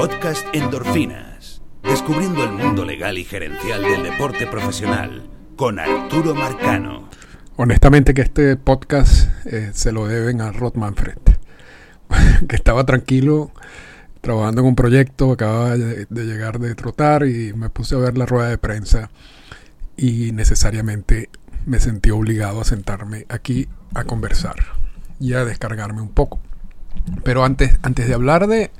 Podcast Endorfinas. Descubriendo el mundo legal y gerencial del deporte profesional con Arturo Marcano. Honestamente que este podcast eh, se lo deben a Rod Manfred, que estaba tranquilo trabajando en un proyecto, acababa de, llegar de trotar y me puse a ver la rueda de prensa y necesariamente me sentí obligado a sentarme aquí a conversar y a descargarme un poco. Pero antes, antes de hablar de...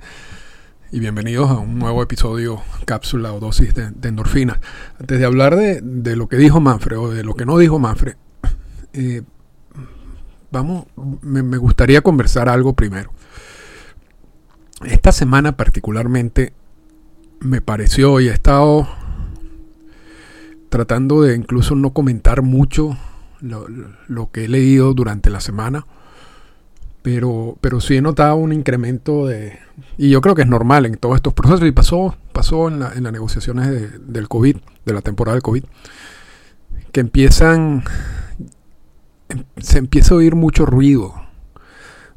Y bienvenidos a un nuevo episodio, cápsula o dosis de, de endorfina. Antes de hablar de, de, lo que dijo Manfred o de lo que no dijo Manfred, eh, vamos, me, me gustaría conversar algo primero. Esta semana particularmente me pareció y he estado tratando de incluso no comentar mucho lo, lo, que he leído durante la semana, pero, pero sí he notado un incremento de... Y yo creo que es normal en todos estos procesos, y pasó, pasó en, la, en las negociaciones de, del COVID, de la temporada del COVID, que empiezan... Se empieza a oír mucho ruido,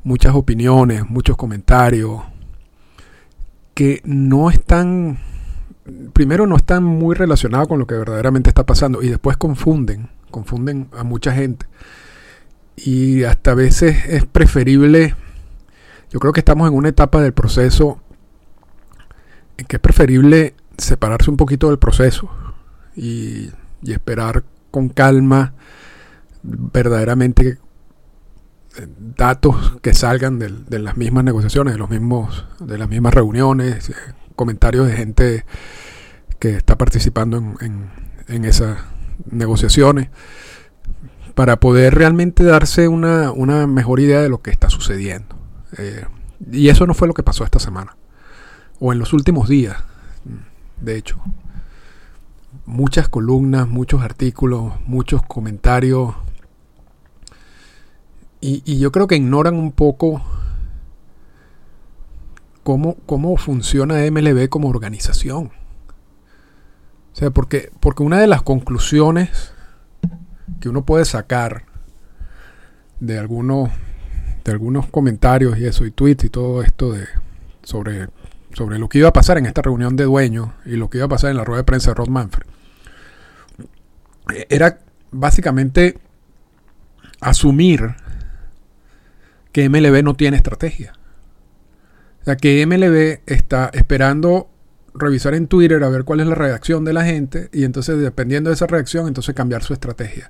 muchas opiniones, muchos comentarios, que no están primero no están muy relacionados con lo que verdaderamente está pasando y después confunden, confunden a mucha gente. Y hasta a veces es preferible, yo creo que estamos en una etapa del proceso en que es preferible separarse un poquito del proceso y, esperar con calma verdaderamente datos que salgan de, de, las mismas negociaciones, de los mismos, de las mismas reuniones, eh, comentarios de gente que está participando en esas negociaciones para poder realmente darse una, una, mejor idea de lo que está sucediendo. Eh, y eso no fue lo que pasó esta semana, o en los últimos días, de hecho. Muchas columnas, muchos artículos, muchos comentarios. Y, y yo creo que ignoran un poco cómo, cómo funciona MLB como organización. O sea, porque, porque una de las conclusiones que uno puede sacar de algunos, de algunos comentarios y eso, y tweets y todo esto de, sobre, sobre lo que iba a pasar en esta reunión de dueños y lo que iba a pasar en la rueda de prensa de Rod Manfred, era básicamente asumir que MLB no tiene estrategia. O sea, que MLB está esperando revisar en Twitter a ver cuál es la reacción de la gente y entonces dependiendo de esa reacción, entonces cambiar su estrategia.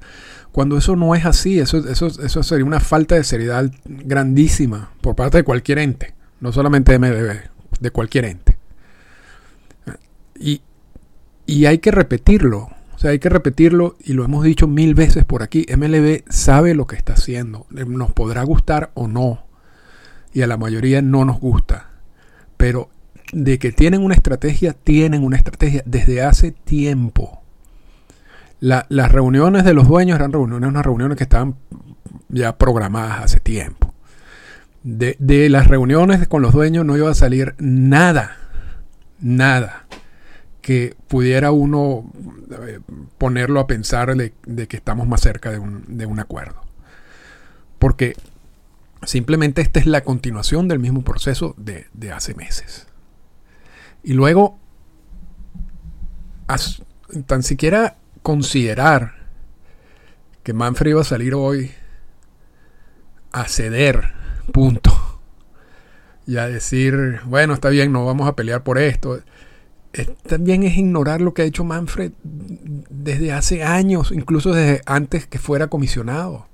Cuando eso no es así, eso, eso, eso sería una falta de seriedad grandísima por parte de cualquier ente, no solamente de MLB, de cualquier ente. Y, y hay que repetirlo, o sea, hay que repetirlo y lo hemos dicho mil veces por aquí, MLB sabe lo que está haciendo, nos podrá gustar o no, y a la mayoría no nos gusta. Pero de que tienen una estrategia, tienen una estrategia desde hace tiempo. La, las reuniones de los dueños eran reuniones, unas reuniones que estaban ya programadas hace tiempo. De, de las reuniones con los dueños no iba a salir nada, nada que pudiera uno eh, ponerlo a pensar de, de que estamos más cerca de un, de un acuerdo. Porque Simplemente esta es la continuación del mismo proceso de, de hace meses. Y luego, tan siquiera considerar que Manfred iba a salir hoy a ceder, punto. Y a decir, bueno, está bien, no vamos a pelear por esto. También es ignorar lo que ha hecho Manfred desde hace años, incluso desde antes que fuera comisionado.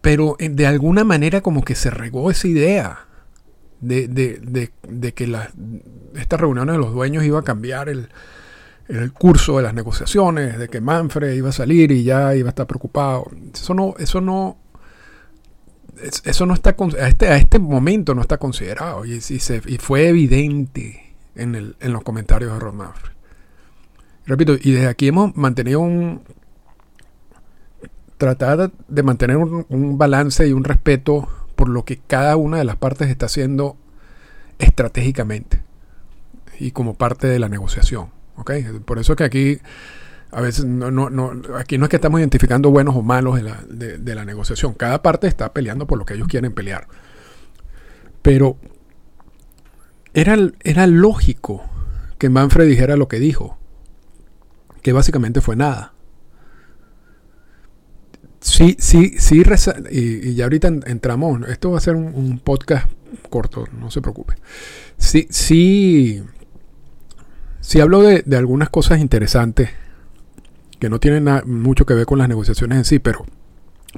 pero de alguna manera como que se regó esa idea de, de, de, que la, estas reuniones de los dueños iba a cambiar el, el, curso de las negociaciones, de que Manfred iba a salir y ya iba a estar preocupado. Eso no, eso no, eso no está, a este, a este momento no está considerado y fue evidente en, el, en los comentarios de Ron Manfred. Repito, y desde aquí hemos mantenido un, tratar de mantener un, un, balance y un respeto por lo que cada una de las partes está haciendo estratégicamente y como parte de la negociación. ¿okay? Por eso que aquí a veces no, no, no, aquí no es que estamos identificando buenos o malos de la, de la negociación. Cada parte está peleando por lo que ellos quieren pelear. Pero era, era lógico que Manfred dijera lo que dijo, que básicamente fue nada. Sí, sí, sí, y, ya ahorita entramos, esto va a ser un, podcast corto, no se preocupe. Sí, sí, sí hablo de, algunas cosas interesantes que no tienen mucho que ver con las negociaciones en sí, pero,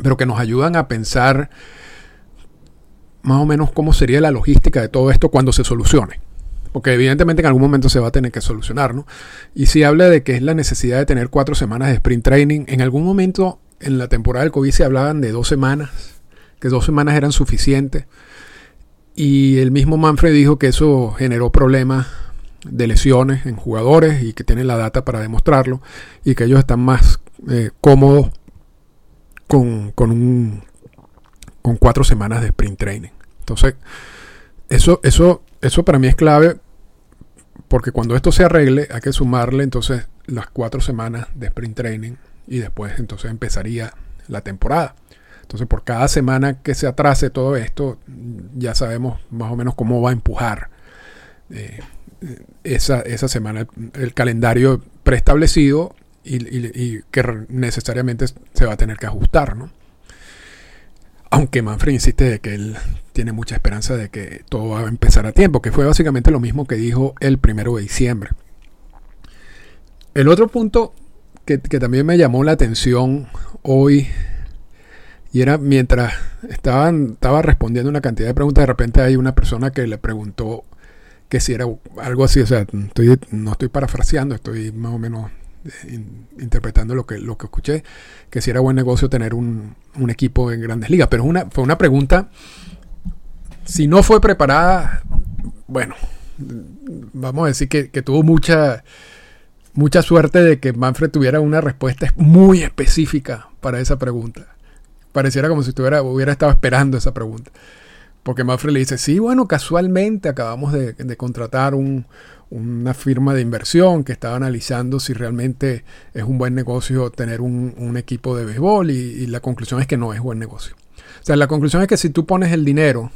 pero que nos ayudan a pensar más o menos cómo sería la logística de todo esto cuando se solucione. Porque evidentemente en algún momento se va a tener que solucionar, ¿no? Y si habla de que es la necesidad de tener cuatro semanas de sprint training, en algún momento en la temporada del COVID se hablaban de dos semanas, que dos semanas eran suficientes. Y el mismo Manfred dijo que eso generó problemas de lesiones en jugadores y que tienen la data para demostrarlo y que ellos están más eh, cómodos con, con, un, con cuatro semanas de sprint training. Entonces, eso, eso, eso para mí es clave porque cuando esto se arregle hay que sumarle entonces las cuatro semanas de sprint training y después entonces empezaría la temporada. Entonces por cada semana que se atrase todo esto, ya sabemos más o menos cómo va a empujar eh, esa, esa, semana el, calendario preestablecido y, que necesariamente se va a tener que ajustar. ¿no? Aunque Manfred insiste de que él tiene mucha esperanza de que todo va a empezar a tiempo, que fue básicamente lo mismo que dijo el primero de diciembre. El otro punto que, también me llamó la atención hoy y era mientras estaban, estaba respondiendo una cantidad de preguntas, de repente hay una persona que le preguntó que si era algo así, o sea, estoy, no estoy parafraseando, estoy más o menos eh, interpretando lo que, lo que escuché, que si era buen negocio tener un, equipo en grandes ligas. Pero una, fue una pregunta, si no fue preparada, bueno, vamos a decir que, que tuvo mucha mucha suerte de que Manfred tuviera una respuesta muy específica para esa pregunta. Pareciera como si estuviera, hubiera estado esperando esa pregunta. Porque Manfred le dice, sí, bueno, casualmente acabamos de, contratar una firma de inversión que estaba analizando si realmente es un buen negocio tener un, equipo de béisbol y, y la conclusión es que no es buen negocio. O sea, la conclusión es que si tú pones el dinero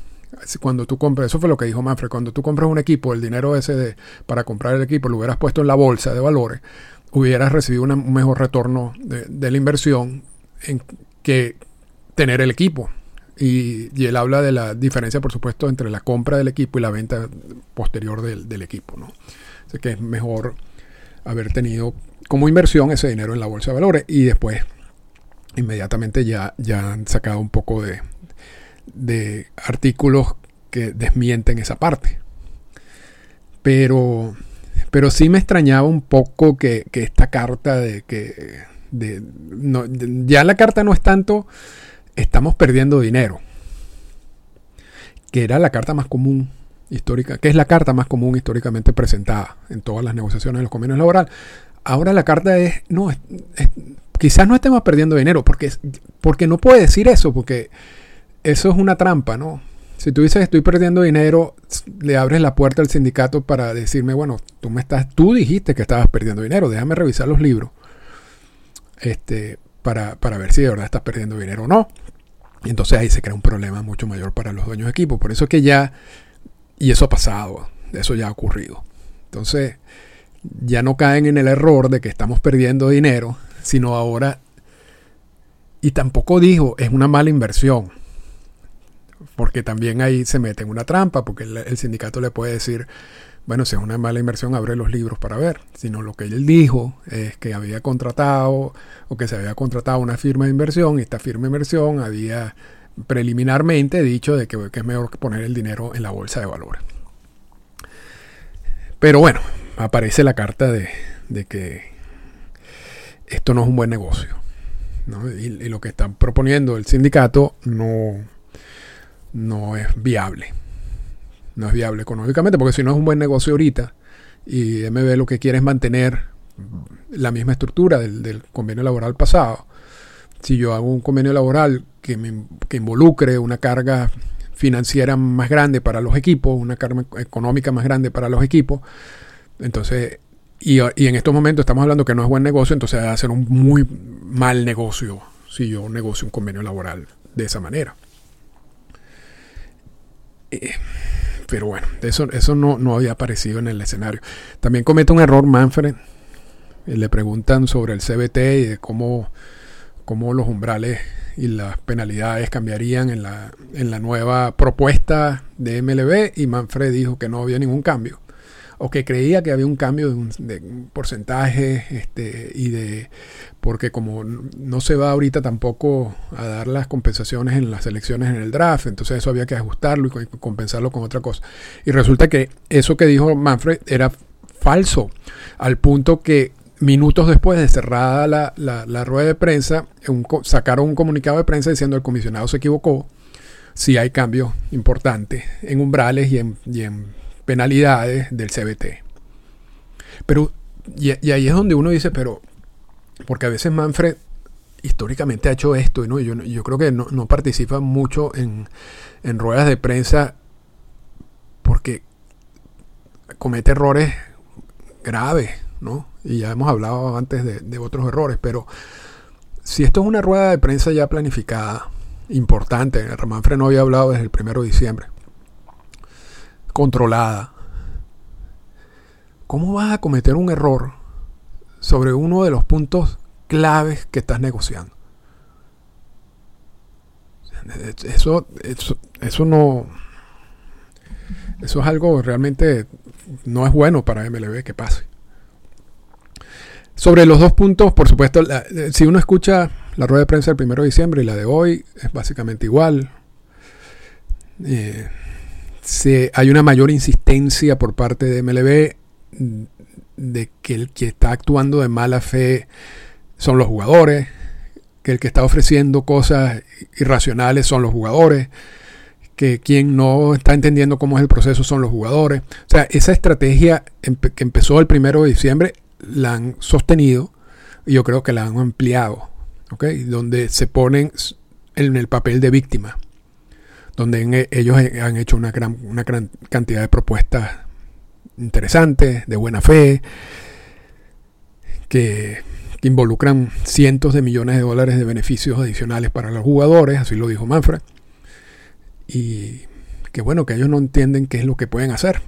cuando tú compras, eso fue lo que dijo Manfred, cuando tú compras un equipo, el dinero ese de, para comprar el equipo lo hubieras puesto en la bolsa de valores, hubieras recibido un mejor retorno de, la inversión que tener el equipo. Y, y, él habla de la diferencia, por supuesto, entre la compra del equipo y la venta posterior del, equipo. ¿no? Así que es mejor haber tenido como inversión ese dinero en la bolsa de valores y después inmediatamente ya, ya han sacado un poco de, de artículos que desmienten esa parte. Pero, pero sí me extrañaba un poco que, esta carta de que ya la carta no es tanto estamos perdiendo dinero, que era la carta más común histórica, que es la carta más común históricamente presentada en todas las negociaciones de los convenios laborales. Ahora la carta es, no, quizás no estemos perdiendo dinero, porque, porque no puede decir eso, porque eso es una trampa, ¿no? Si tú dices estoy perdiendo dinero, le abres la puerta al sindicato para decirme, bueno, tú me estás, tú dijiste que estabas perdiendo dinero, déjame revisar los libros. Este, para, para ver si de verdad estás perdiendo dinero o no. Y entonces ahí se crea un problema mucho mayor para los dueños de equipo. Por eso es que ya, y eso ha pasado, eso ya ha ocurrido. Entonces, ya no caen en el error de que estamos perdiendo dinero, sino ahora, y tampoco dijo, es una mala inversión porque también ahí se mete en una trampa, porque el, sindicato le puede decir, bueno, si es una mala inversión, abre los libros para ver. Sino lo que él dijo es que había contratado o que se había contratado una firma de inversión y esta firma de inversión había preliminarmente dicho de que, es mejor poner el dinero en la bolsa de valores. Pero bueno, aparece la carta de, que esto no es un buen negocio. y, lo que está proponiendo el sindicato no, no es viable. No es viable económicamente, porque si no es un buen negocio ahorita y MB lo que quiere es mantener la misma estructura del, convenio laboral pasado. Si yo hago un convenio laboral que, que involucre una carga financiera más grande para los equipos, una carga económica más grande para los equipos, entonces, y, y, en estos momentos estamos hablando que no es buen negocio, entonces va a ser un muy mal negocio si yo negocio un convenio laboral de esa manera. Eh, pero bueno, eso, eso no, no había aparecido en el escenario. También comete un error Manfred. Le preguntan sobre el CBT y de cómo, cómo los umbrales y las penalidades cambiarían en la, en la nueva propuesta de MLB y Manfred dijo que no había ningún cambio o que creía que había un cambio de un, porcentaje este, y de porque como no se va ahorita tampoco a dar las compensaciones en las elecciones en el draft, entonces eso había que ajustarlo y compensarlo con otra cosa. Y resulta que eso que dijo Manfred era falso, al punto que minutos después de cerrada la, la, rueda de prensa, sacaron un comunicado de prensa diciendo el comisionado se equivocó, si hay cambios importantes en umbrales y en penalidades del CBT. Pero, y, ahí es donde uno dice, pero, porque a veces Manfred históricamente ha hecho esto, y ¿no? yo, yo creo que no, no participa mucho en, en ruedas de prensa porque comete errores graves, ¿no? Y ya hemos hablado antes de, de, otros errores, pero si esto es una rueda de prensa ya planificada, importante, Manfred no había hablado desde el primero de diciembre, controlada. ¿Cómo vas a cometer un error sobre uno de los puntos claves que estás negociando? Eso, eso, eso no. Eso es algo realmente no es bueno para MLB que pase. Sobre los dos puntos, por supuesto, si uno escucha la rueda de prensa del 1 de diciembre y la de hoy, es básicamente igual. Eh, hay una mayor insistencia por parte de MLB de que el que está actuando de mala fe son los jugadores, que el que está ofreciendo cosas irracionales son los jugadores, que quien no está entendiendo cómo es el proceso son los jugadores. O sea, esa estrategia que empezó el primero de diciembre la han sostenido y yo creo que la han ampliado, Donde se ponen en el papel de víctima donde ellos han hecho una gran, una gran cantidad de propuestas interesantes, de buena fe, que, involucran cientos de millones de dólares de beneficios adicionales para los jugadores, así lo dijo Manfred, y que bueno, que ellos no entienden qué es lo que pueden hacer.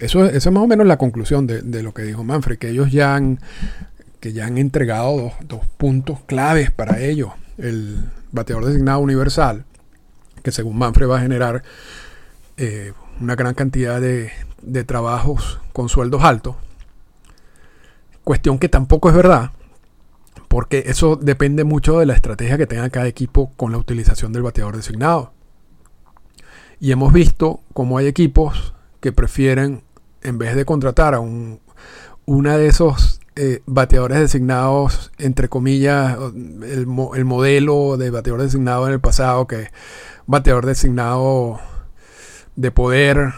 Eso, es más o menos la conclusión de, lo que dijo Manfred, que ellos ya han, que ya han entregado dos, dos puntos claves para ellos. El bateador designado universal, que según Manfred va a generar eh, una gran cantidad de, de trabajos con sueldos altos. Cuestión que tampoco es verdad, porque eso depende mucho de la estrategia que tenga cada equipo con la utilización del bateador designado. Y hemos visto cómo hay equipos que prefieren, en vez de contratar a un, una de esos eh, bateadores designados, entre comillas, el, el, modelo de bateador designado en el pasado, que bateador designado de poder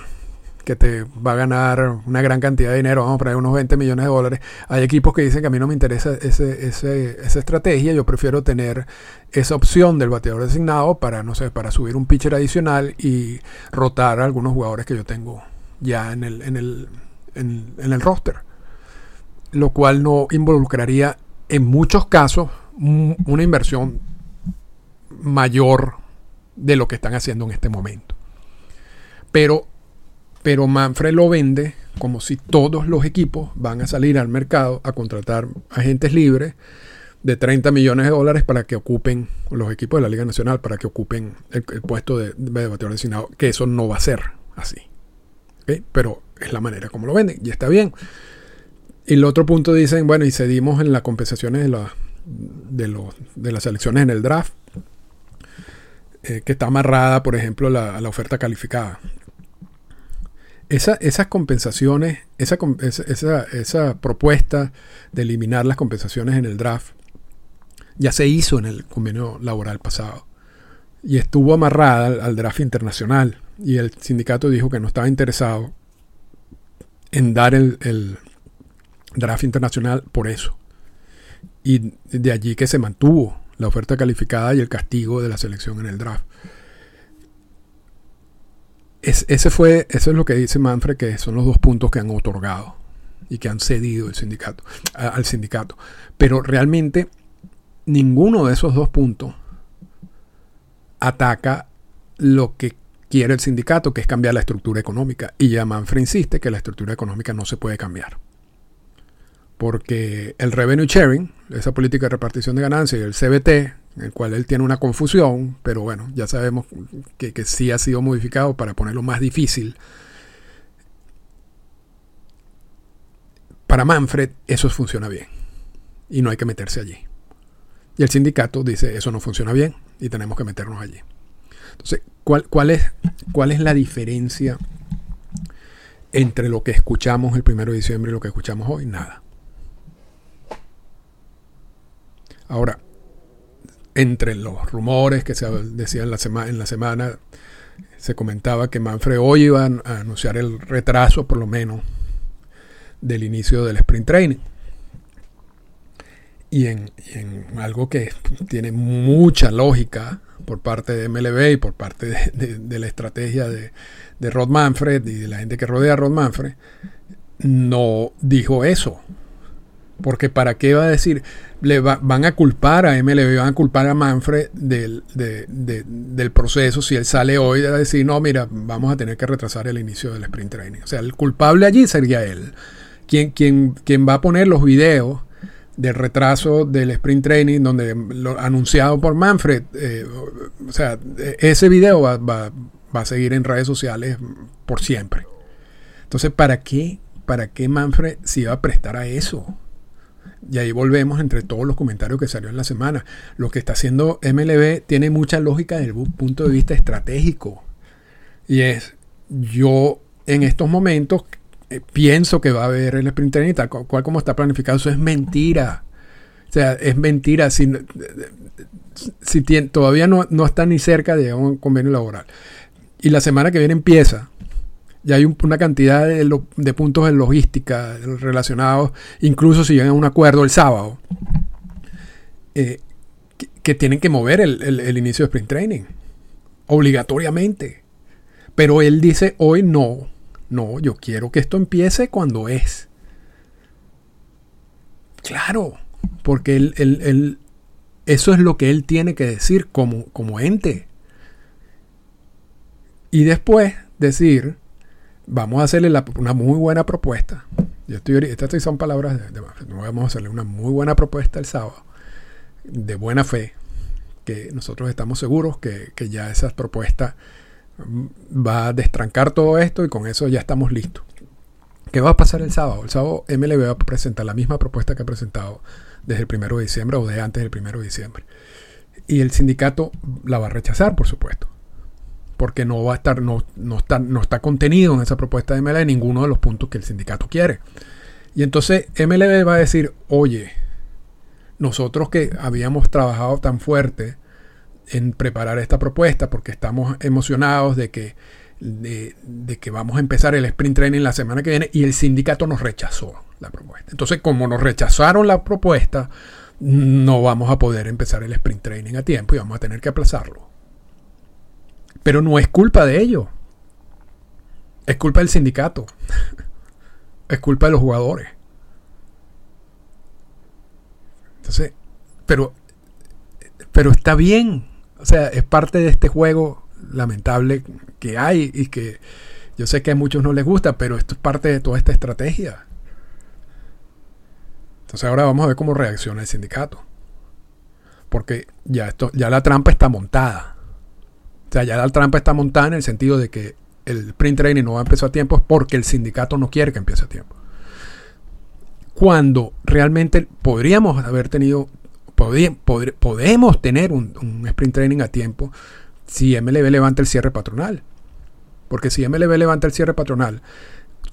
que te va a ganar una gran cantidad de dinero, vamos a poner unos 20 millones de dólares. Hay equipos que dicen que a mí no me interesa ese, esa estrategia, yo prefiero tener esa opción del bateador designado para, no sé, para subir un pitcher adicional y rotar a algunos jugadores que yo tengo ya en el, en el, en, en el roster. Lo cual no involucraría en muchos casos una inversión mayor de lo que están haciendo en este momento. Pero, pero Manfred lo vende como si todos los equipos van a salir al mercado a contratar agentes libres de 30 millones de dólares para que ocupen los equipos de la Liga Nacional, para que ocupen el, puesto de, de bateador designado, que eso no va a ser así. Pero es la manera como lo venden y está bien. El otro punto dicen, bueno, y cedimos en las compensaciones de, la, de, de las elecciones en el draft. Eh, que está amarrada, por ejemplo, a la oferta calificada. esas compensaciones, esa, esa, propuesta de eliminar las compensaciones en el draft, ya se hizo en el convenio laboral pasado y estuvo amarrada al, draft internacional y el sindicato dijo que no estaba interesado en dar el draft internacional por eso. Y de allí que se mantuvo la oferta calificada y el castigo de la selección en el draft. ese fue, eso es lo que dice Manfred, que son los dos puntos que han otorgado y que han cedido el sindicato, al sindicato. Pero realmente ninguno de esos dos puntos ataca lo que quiere el sindicato, que es cambiar la estructura económica. Y ya Manfred insiste que la estructura económica no se puede cambiar. Porque el revenue sharing, esa política de repartición de ganancias, y el CBT, en el cual él tiene una confusión, pero bueno, ya sabemos que, sí ha sido modificado para ponerlo más difícil. Para Manfred eso funciona bien y no hay que meterse allí. Y el sindicato dice eso no funciona bien y tenemos que meternos allí. Entonces, ¿cuál, cuál, es, cuál es la diferencia entre lo que escuchamos el 1 de diciembre y lo que escuchamos hoy? Nada. Ahora, entre los rumores que se decían en la, semana, en la semana, se comentaba que Manfred hoy iba a anunciar el retraso, por lo menos, del inicio del sprint training. Y en, algo que tiene mucha lógica por parte de MLB y por parte de, la estrategia de, de, Rod Manfred y de la gente que rodea a Rod Manfred, no dijo eso. Porque para qué va a decir, le van a culpar a MLB, van a culpar a Manfred del, del proceso si él sale hoy a decir, no, mira, vamos a tener que retrasar el inicio del sprint training. O sea, el culpable allí sería él. Quien, quien, quien va a poner los videos del retraso del sprint training, donde lo anunciado por Manfred, eh, o sea, ese video va, va, va, a seguir en redes sociales por siempre. Entonces, ¿para qué, para qué Manfred se iba a prestar a eso? Y ahí volvemos entre todos los comentarios que salió en la semana. Lo que está haciendo MLB tiene mucha lógica desde el punto de vista estratégico. Y es, yo en estos momentos eh, pienso que va a haber el sprint training tal cual como está planificado. Eso es mentira. O sea, es mentira. Si, si todavía no, no está ni cerca de un convenio laboral. Y la semana que viene empieza ya hay una cantidad de, puntos en logística relacionados, incluso si llegan a un acuerdo el sábado, eh, que, tienen que mover el, el, inicio de sprint training, obligatoriamente. Pero él dice hoy no, no, yo quiero que esto empiece cuando es. Claro, porque él, eso es lo que él tiene que decir como, como ente. Y después decir, vamos a hacerle una muy buena propuesta. Yo estoy, estas son palabras de, Vamos a hacerle una muy buena propuesta el sábado, de buena fe, que nosotros estamos seguros que, ya esa propuesta mm, va a destrancar todo esto y con eso ya estamos listos. ¿Qué va a pasar el sábado? El sábado MLB va a presentar la misma propuesta que ha presentado desde el primero de diciembre o de antes del primero de diciembre. Y el sindicato la va a rechazar, por supuesto porque no va a estar, no, no, está, no está contenido en esa propuesta de MLB ninguno de los puntos que el sindicato quiere. Y entonces MLB va a decir, oye, nosotros que habíamos trabajado tan fuerte en preparar esta propuesta, porque estamos emocionados de que, de, de que vamos a empezar el sprint training la semana que viene, y el sindicato nos rechazó la propuesta. Entonces, como nos rechazaron la propuesta, no vamos a poder empezar el sprint training a tiempo y vamos a tener que aplazarlo. Pero no es culpa de ellos. Es culpa del sindicato. es culpa de los jugadores. Entonces, pero, pero está bien. O sea, es parte de este juego lamentable que hay y que yo sé que a muchos no les gusta, pero esto es parte de toda esta estrategia. Entonces ahora vamos a ver cómo reacciona el sindicato. Porque ya, esto, ya la trampa está montada. O sea, ya la trampa está montada en el sentido de que el sprint training no va a empezar a tiempo porque el sindicato no quiere que empiece a tiempo. Cuando realmente podríamos haber tenido, podemos tener un, sprint training a tiempo si MLB levanta el cierre patronal. Porque si MLB levanta el cierre patronal,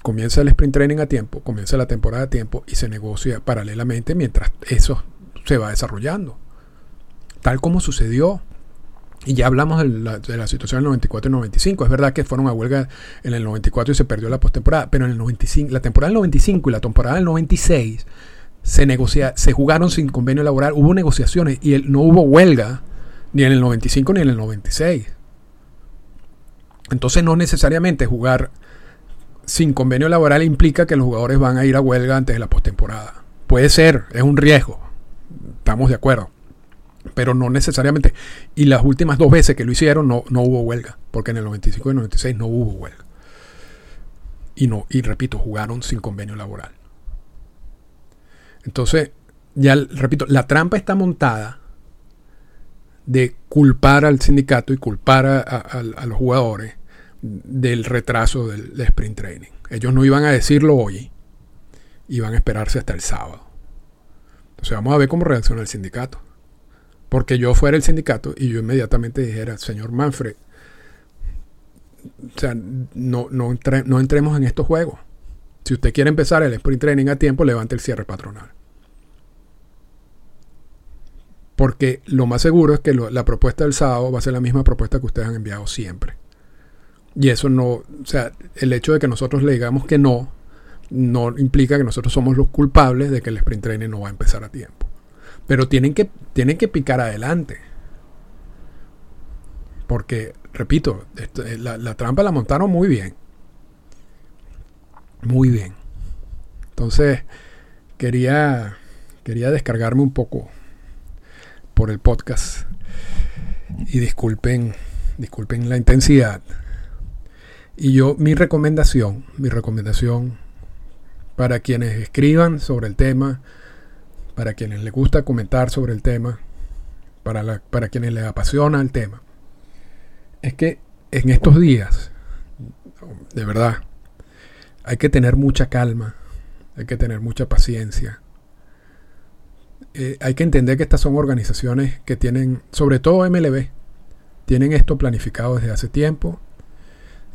comienza el sprint training a tiempo, comienza la temporada a tiempo y se negocia paralelamente mientras eso se va desarrollando. Tal como sucedió y ya hablamos de la, situación del 94 y 95. Es verdad que fueron a huelga en el 94 y se perdió la postemporada, pero en el 95, la temporada del 95 y la temporada del 96 se se jugaron sin convenio laboral, hubo negociaciones y no hubo huelga ni en el 95 ni en el 96. Entonces no necesariamente jugar sin convenio laboral implica que los jugadores van a ir a huelga antes de la postemporada. Puede ser, es un riesgo. Estamos de acuerdo. Pero no necesariamente. Y las últimas dos veces que lo hicieron no, no hubo huelga, porque en el 95 y el 96 no hubo huelga. Y, no, y repito, jugaron sin convenio laboral. Entonces, ya repito, la trampa está montada de culpar al sindicato y culpar a, los jugadores del retraso del, sprint training. Ellos no iban a decirlo hoy, iban a esperarse hasta el sábado. Entonces vamos a ver cómo reacciona el sindicato. Porque yo fuera el sindicato y yo inmediatamente dijera, señor Manfred, o sea, no, no, no entremos en estos juegos. Si usted quiere empezar el sprint training a tiempo, levante el cierre patronal. Porque lo más seguro es que la propuesta del sábado va a ser la misma propuesta que ustedes han enviado siempre. Y eso no, o sea, el hecho de que nosotros le digamos que no, no implica que nosotros somos los culpables de que el sprint training no va a empezar a tiempo. Pero tienen que, tienen que picar adelante. Porque, repito, eh, la, la trampa la montaron muy bien. Muy bien. Entonces, quería, quería descargarme un poco por el podcast. Y disculpen, disculpen la intensidad. Y yo, mi recomendación, mi recomendación para quienes escriban sobre el tema, para quienes les gusta comentar sobre el tema, para, para quienes les apasiona el tema, es que en estos días, de verdad, hay que tener mucha calma, hay que tener mucha paciencia, eh, hay que entender que estas son organizaciones que tienen, sobre todo MLB, tienen esto planificado desde hace tiempo.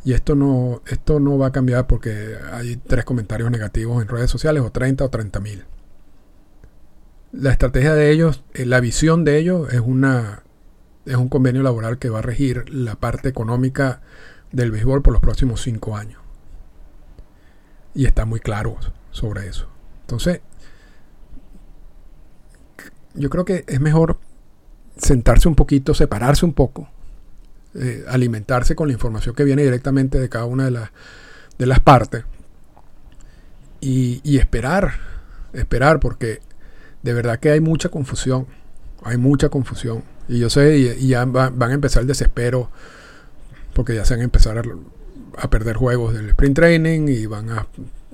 Y esto no, esto no va a cambiar porque hay tres comentarios negativos en redes sociales, o 30 o 30 mil. La estrategia de ellos, eh, la visión de ellos es una es un convenio laboral que va a regir la parte económica del béisbol por los próximos cinco años. Y está muy claro sobre eso. Entonces, yo creo que es mejor sentarse un poquito, separarse un poco, eh, alimentarse con la información que viene directamente de cada una de, las de las partes y, esperar, esperar, porque de verdad que hay mucha confusión, hay mucha confusión. Y yo sé, y, ya van a empezar el desespero, porque ya se van a empezar a, perder juegos del sprint training y van a,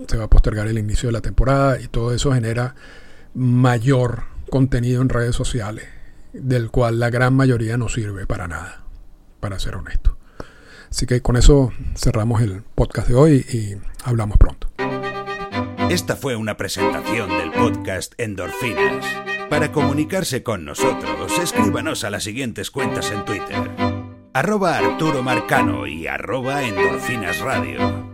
se va a postergar el inicio de la temporada y todo eso genera mayor contenido en redes sociales, del cual la gran mayoría no sirve para nada, para ser honesto. Así que con eso cerramos el podcast de hoy y hablamos pronto. Esta fue una presentación del podcast Endorfinas. Para comunicarse con nosotros, escríbanos a las siguientes cuentas en Twitter. Arroba Arturo Marcano y arroba Endorfinas Radio.